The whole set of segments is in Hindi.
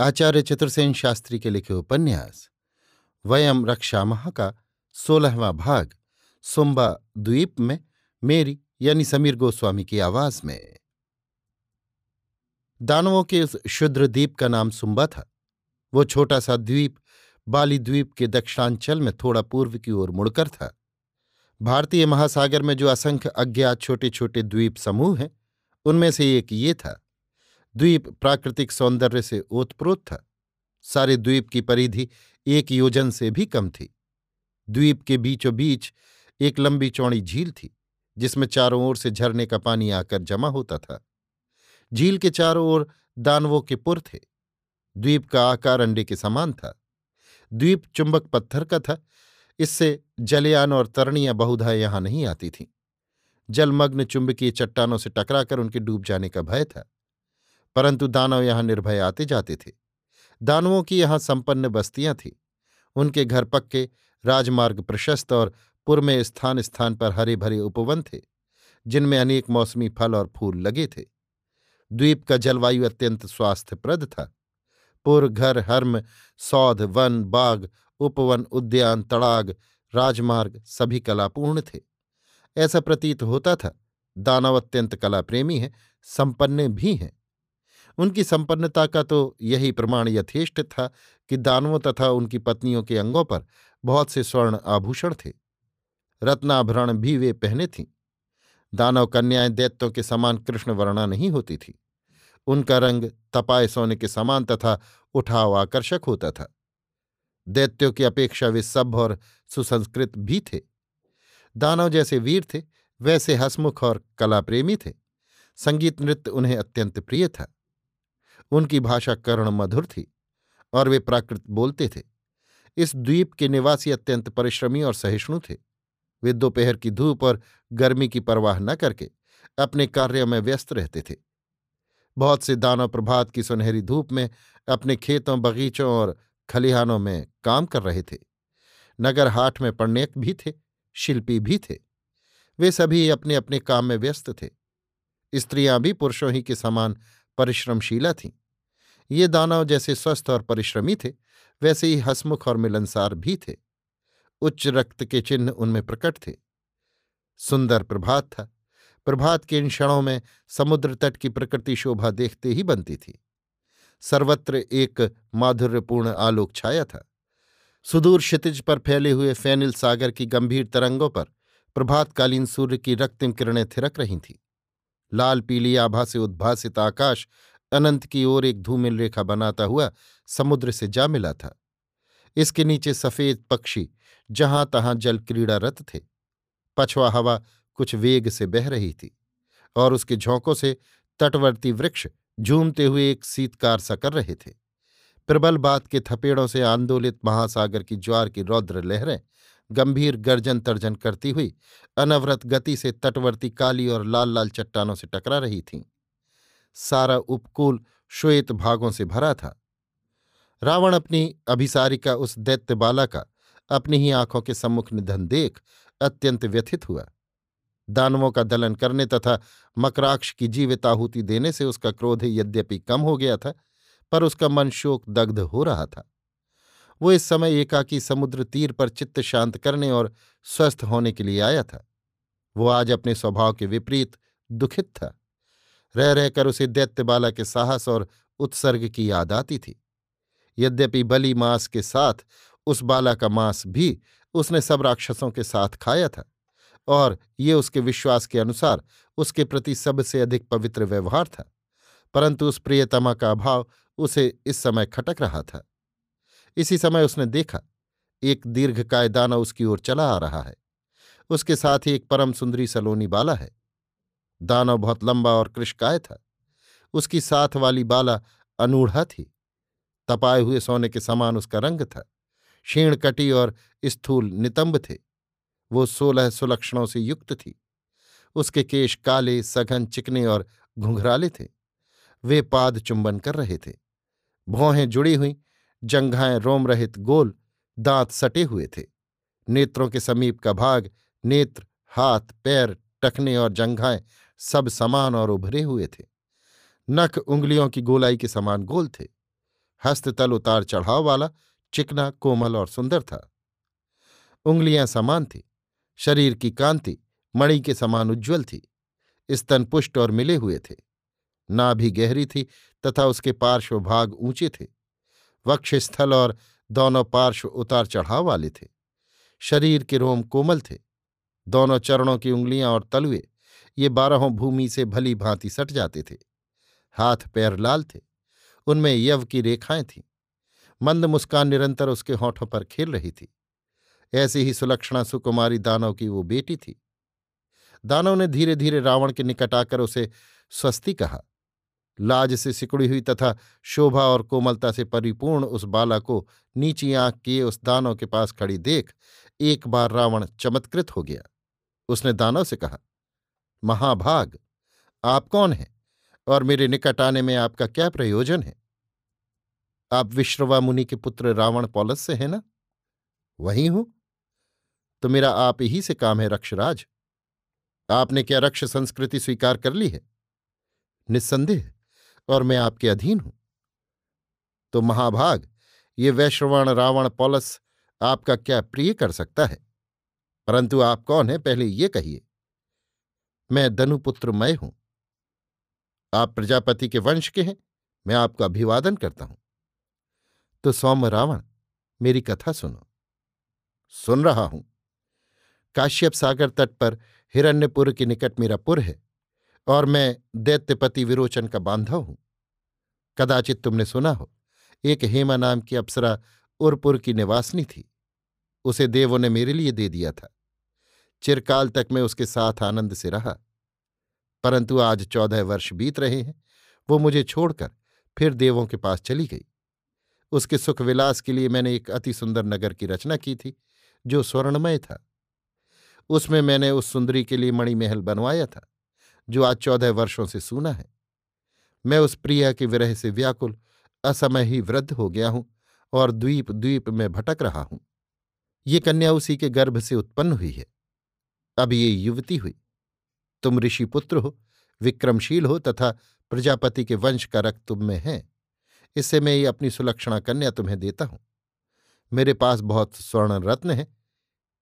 आचार्य चतुर्सेन शास्त्री के लिखे उपन्यास, वयम रक्षामह का सोलहवां भाग, सुम्बा द्वीप में मेरी यानी समीर गोस्वामी की आवाज़ में। दानवों के उस शुद्र द्वीप का नाम सुम्बा था। वो छोटा सा द्वीप, बाली द्वीप के दक्षिणांचल में थोड़ा पूर्व की ओर मुड़कर था। भारतीय महासागर में जो असंख्य अज्ञात छोटे छोटे द्वीप समूह हैं, उनमें से एक ये था। द्वीप प्राकृतिक सौंदर्य से ओतप्रोत था। सारे द्वीप की परिधि एक योजन से भी कम थी। द्वीप के बीचों बीच एक लंबी चौड़ी झील थी, जिसमें चारों ओर से झरने का पानी आकर जमा होता था। झील के चारों ओर दानवों के पुर थे। द्वीप का आकार अंडे के समान था। द्वीप चुंबक पत्थर का था। इससे जलयान और तरणियाँ बहुधा यहाँ नहीं आती थीं। जलमग्न चुंबकीय चट्टानों से टकराकर उनके डूब जाने का भय था। परंतु दानव यहाँ निर्भय आते जाते थे। दानवों की यहाँ संपन्न बस्तियाँ थीं। उनके घर पक्के, राजमार्ग प्रशस्त और पुर में स्थान स्थान पर हरे भरे उपवन थे, जिनमें अनेक मौसमी फल और फूल लगे थे। द्वीप का जलवायु अत्यंत स्वास्थ्यप्रद था। पुर, घर, हर्म, सौध, वन, बाग, उपवन, उद्यान, तड़ाग, राजमार्ग सभी कलापूर्ण थे। ऐसा प्रतीत होता था, दानव अत्यंत कला प्रेमी है, संपन्न भी हैं। उनकी संपन्नता का तो यही प्रमाण यथेष्ट था कि दानवों तथा उनकी पत्नियों के अंगों पर बहुत से स्वर्ण आभूषण थे। रत्नाभरण भी वे पहने थीं। दानव कन्याएँ दैत्यों के समान कृष्ण वर्णा नहीं होती थी। उनका रंग तपाए सोने के समान तथा उठाव आकर्षक होता था। दैत्यों की अपेक्षा वे सभ्य और सुसंस्कृत भी थे। दानव जैसे वीर थे, वैसे हसमुख और कला प्रेमी थे। संगीत नृत्य उन्हें अत्यंत प्रिय था। उनकी भाषा कर्ण मधुर थी और वे प्राकृत बोलते थे। इस द्वीप के निवासी अत्यंत परिश्रमी और सहिष्णु थे। वे दोपहर की धूप और गर्मी की परवाह न करके अपने कार्यों में व्यस्त रहते थे। बहुत से दानव प्रभात की सुनहरी धूप में अपने खेतों, बगीचों और खलिहानों में काम कर रहे थे। नगर हाट में पण्यक भी थे, शिल्पी भी थे। वे सभी अपने अपने काम में व्यस्त थे। स्त्रियाँ भी पुरुषों ही के समान परिश्रमशीला थीं। ये दानव जैसे स्वस्थ और परिश्रमी थे, वैसे ही हसमुख और मिलनसार भी थे। उच्च रक्त के चिन्ह उनमें प्रकट थे। सुंदर प्रभात था। प्रभात के इन क्षणों में समुद्र तट की प्रकृति शोभा देखते ही बनती थी। सर्वत्र एक माधुर्यपूर्ण आलोक छाया था। सुदूर क्षितिज पर फैले हुए फैनिल सागर की गंभीर तरंगों पर प्रभातकालीन सूर्य की रक्तिम किरणें थिरक रही थीं। लाल, पीली आभा से उद्भासित आकाश अनंत की ओर एक धूमिल रेखा बनाता हुआ समुद्र से जा मिला था। इसके नीचे सफ़ेद पक्षी जहाँ तहां जल क्रीड़ारत थे। पछवा हवा कुछ वेग से बह रही थी और उसके झोंकों से तटवर्ती वृक्ष झूमते हुए एक सीतकार सा कर रहे थे। प्रबल बात के थपेड़ों से आंदोलित महासागर की ज्वार की रौद्र लहरें गंभीर गर्जन तर्जन करती हुई अनवरत गति से तटवर्ती काली और लाल लाल चट्टानों से टकरा रही थीं। सारा उपकूल श्वेत भागों से भरा था। रावण अपनी अभिसारिका उस दैत्य बाला का अपनी ही आँखों के सम्मुख निधन देख अत्यंत व्यथित हुआ। दानवों का दलन करने तथा मकराक्ष की जीविताहुति देने से उसका क्रोध यद्यपि कम हो गया था, पर उसका मन शोक दग्ध हो रहा था। वो इस समय एकाकी समुद्र तीर पर चित्त शांत करने और स्वस्थ होने के लिए आया था। वो आज अपने स्वभाव के विपरीत दुखित था। रह रहकर उसे दैत्यबाला के साहस और उत्सर्ग की याद आती थी। यद्यपि बलि मांस के साथ उस बाला का मांस भी उसने सब राक्षसों के साथ खाया था और ये उसके विश्वास के अनुसार उसके प्रति सबसे अधिक पवित्र व्यवहार था, परंतु उस प्रियतमा का अभाव उसे इस समय खटक रहा था। इसी समय उसने देखा, एक दीर्घकाय दानव उसकी ओर चला आ रहा है। उसके साथ ही एक परम सुंदरी सलोनी बाला है। दानव बहुत लंबा और कृषकाय था। उसकी साथ वाली बाला अनूढ़ा थी। तपाए हुए सोने के समान उसका रंग था। क्षीण कटी और स्थूल नितंब थे। वो सोलह सुलक्षणों से युक्त थी। उसके केश काले, सघन, चिकने और घुंघराले थे। वे पाद चुंबन कर रहे थे। भौहें जुड़ी हुई जंघाएँ रोम रहित गोल दांत सटे हुए थे। नेत्रों के समीप का भाग, नेत्र, हाथ, पैर, टखने और जंघाएँ सब समान और उभरे हुए थे। नख उंगलियों की गोलाई के समान गोल थे। हस्ततल उतार चढ़ाव वाला, चिकना, कोमल और सुंदर था। उंगलियाँ समान थी, शरीर की कांति, मणि के समान उज्ज्वल थी। स्तन पुष्ट और मिले हुए थे। नाभि गहरी थी तथा उसके पार्श्व भाग ऊँचे थे। वक्षस्थल और दोनों पार्श्व उतार चढ़ाव वाले थे। शरीर के रोम कोमल थे। दोनों चरणों की उंगलियाँ और तलुए ये बारहों भूमि से भली भांति सट जाते थे। हाथ पैर लाल थे। उनमें यव की रेखाएँ थीं। मंद मुस्कान निरंतर उसके होठों पर खेल रही थी। ऐसी ही सुलक्षणा सुकुमारी दानव की वो बेटी थी। दानव ने धीरे धीरे रावण के निकट आकर उसे स्वस्ति कहा। लाज से सिकुड़ी हुई तथा शोभा और कोमलता से परिपूर्ण उस बाला को नीची आँख किए उस दानव के पास खड़ी देख एक बार रावण चमत्कृत हो गया। उसने दानव से कहा, महाभाग, आप कौन हैं और मेरे निकट आने में आपका क्या प्रयोजन है? आप विश्रवा मुनि के पुत्र रावण पौलस से हैं ना? वही हूँ। तो मेरा आप ही से काम है रक्षराज। आपने क्या रक्ष संस्कृति स्वीकार कर ली है? निस्संदेह। और मैं आपके अधीन हूँ। तो महाभाग, ये वैश्रवण रावण पौलस आपका क्या प्रिय कर सकता है? परंतु आप कौन है, पहले ये कहिए। मैं दनुपुत्र मैं हूँ। आप प्रजापति के वंश के हैं, मैं आपका अभिवादन करता हूँ। तो सौम रावण, मेरी कथा सुनो। सुन रहा हूँ। काश्यप सागर तट पर हिरण्यपुर के निकट मेरा पुर है। और मैं दैत्यपति विरोचन का बांधव हूँ। कदाचित तुमने सुना हो, एक हेमा नाम की अप्सरा उरपुर की निवासनी थी। उसे देवों ने मेरे लिए दे दिया था। चिरकाल तक मैं उसके साथ आनंद से रहा। परंतु आज चौदह वर्ष बीत रहे हैं, वो मुझे छोड़कर फिर देवों के पास चली गई। उसके सुख विलास के लिए मैंने एक अति सुंदर नगर की रचना की थी, जो स्वर्णमय था। उसमें मैंने उस सुंदरी के लिए मणिमहल बनवाया था। जो आज चौदह वर्षों से सूना है। मैं उस प्रिया के विरह से व्याकुल, असमय ही वृद्ध हो गया हूँ और द्वीप द्वीप में भटक रहा हूँ। ये कन्या उसी के गर्भ से उत्पन्न हुई है। अब ये युवती हुई। तुम ऋषि पुत्र हो, विक्रमशील हो तथा प्रजापति के वंश का रक्त तुम में है। इससे मैं ये अपनी सुलक्षणा कन्या तुम्हें देता हूँ। मेरे पास बहुत स्वर्ण रत्न है,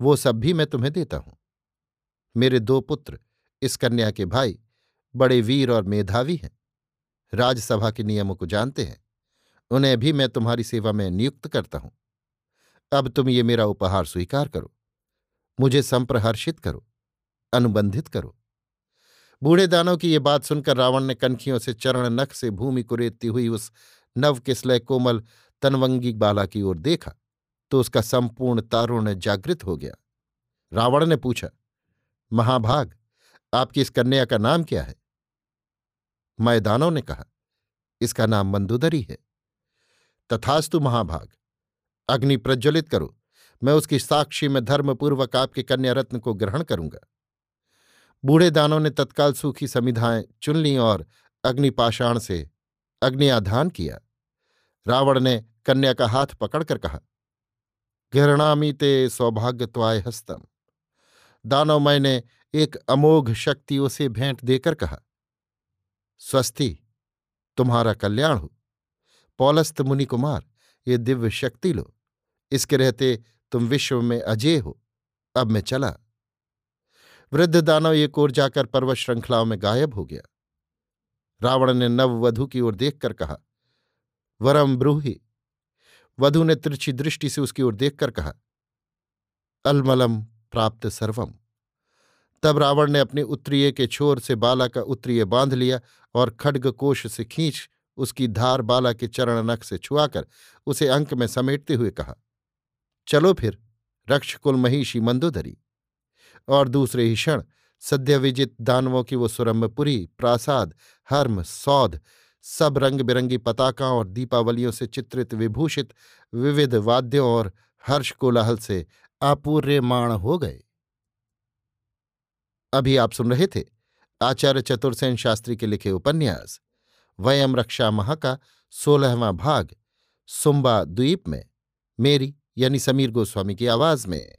वो सब भी मैं तुम्हें देता हूँ। मेरे दो पुत्र इस कन्या के भाई बड़े वीर और मेधावी हैं। राजसभा के नियमों को जानते हैं। उन्हें भी मैं तुम्हारी सेवा में नियुक्त करता हूँ। अब तुम ये मेरा उपहार स्वीकार करो। मुझे संप्रहर्षित करो। अनुबंधित करो। बूढ़े दानव की ये बात सुनकर रावण ने कनखियों से चरण नख से भूमि को रेतती हुई उस नवकिसलय कोमल तनवंगी बाला की ओर देखा तो उसका संपूर्ण तारुण्य जागृत हो गया। रावण ने पूछा, महाभाग आपकी इस कन्या का नाम क्या है? मैदानों ने कहा, इसका नाम मंदुदरी है। तथास्तु महाभाग, अग्नि प्रज्वलित करो, मैं उसकी साक्षी में धर्मपूर्वक आपके कन्या रत्न को ग्रहण करूँगा। बूढ़े दानों ने तत्काल सूखी समिधाएँ चुन ली और अग्निपाषाण से अग्नियाधान किया। रावण ने कन्या का हाथ पकड़कर कहा घृणामी ते सौभाग्यत्वाय हस्तम। दानव मैंने एक अमोघ शक्ति उसे भेंट देकर कहा, स्वस्ति, तुम्हारा कल्याण हो। पौलस्त मुनि कुमार ये दिव्य शक्ति लो। इसके रहते तुम विश्व में अजय हो। अब मैं चला। वृद्ध दानव एक ओर जाकर पर्वत श्रृंखलाओं में गायब हो गया। रावण ने नववधु की ओर देखकर कहा, वरम ब्रूहि। वधु ने तिरछी दृष्टि से उसकी ओर देखकर कहा, अलमलम प्राप्त सर्वम। तब रावण ने अपने उत्तरीय के छोर से बाला का उत्तरीय बाँध लिया और खड्ग कोश से खींच उसकी धार बाला के चरण नख से छुआकर उसे अंक में समेटते हुए कहा, चलो फिर, रक्षकुल महिषी मंदोदरी। और दूसरे ही क्षण सद्य विजित दानवों की वो सुरम्भपुरी प्रासाद, हर्म सौध सब रंग बिरंगी पताकाओं और दीपावलियों से चित्रित विभूषित विविध वाद्यों और हर्ष कोलाहल से अपूर्यमाण हो गए। अभी आप सुन रहे थे आचार्य चतुर्सेन शास्त्री के लिखे उपन्यास, वयम रक्षा महा का सोलहवां भाग, सुम्बा द्वीप में, मेरी यानी समीर गोस्वामी की आवाज़ में।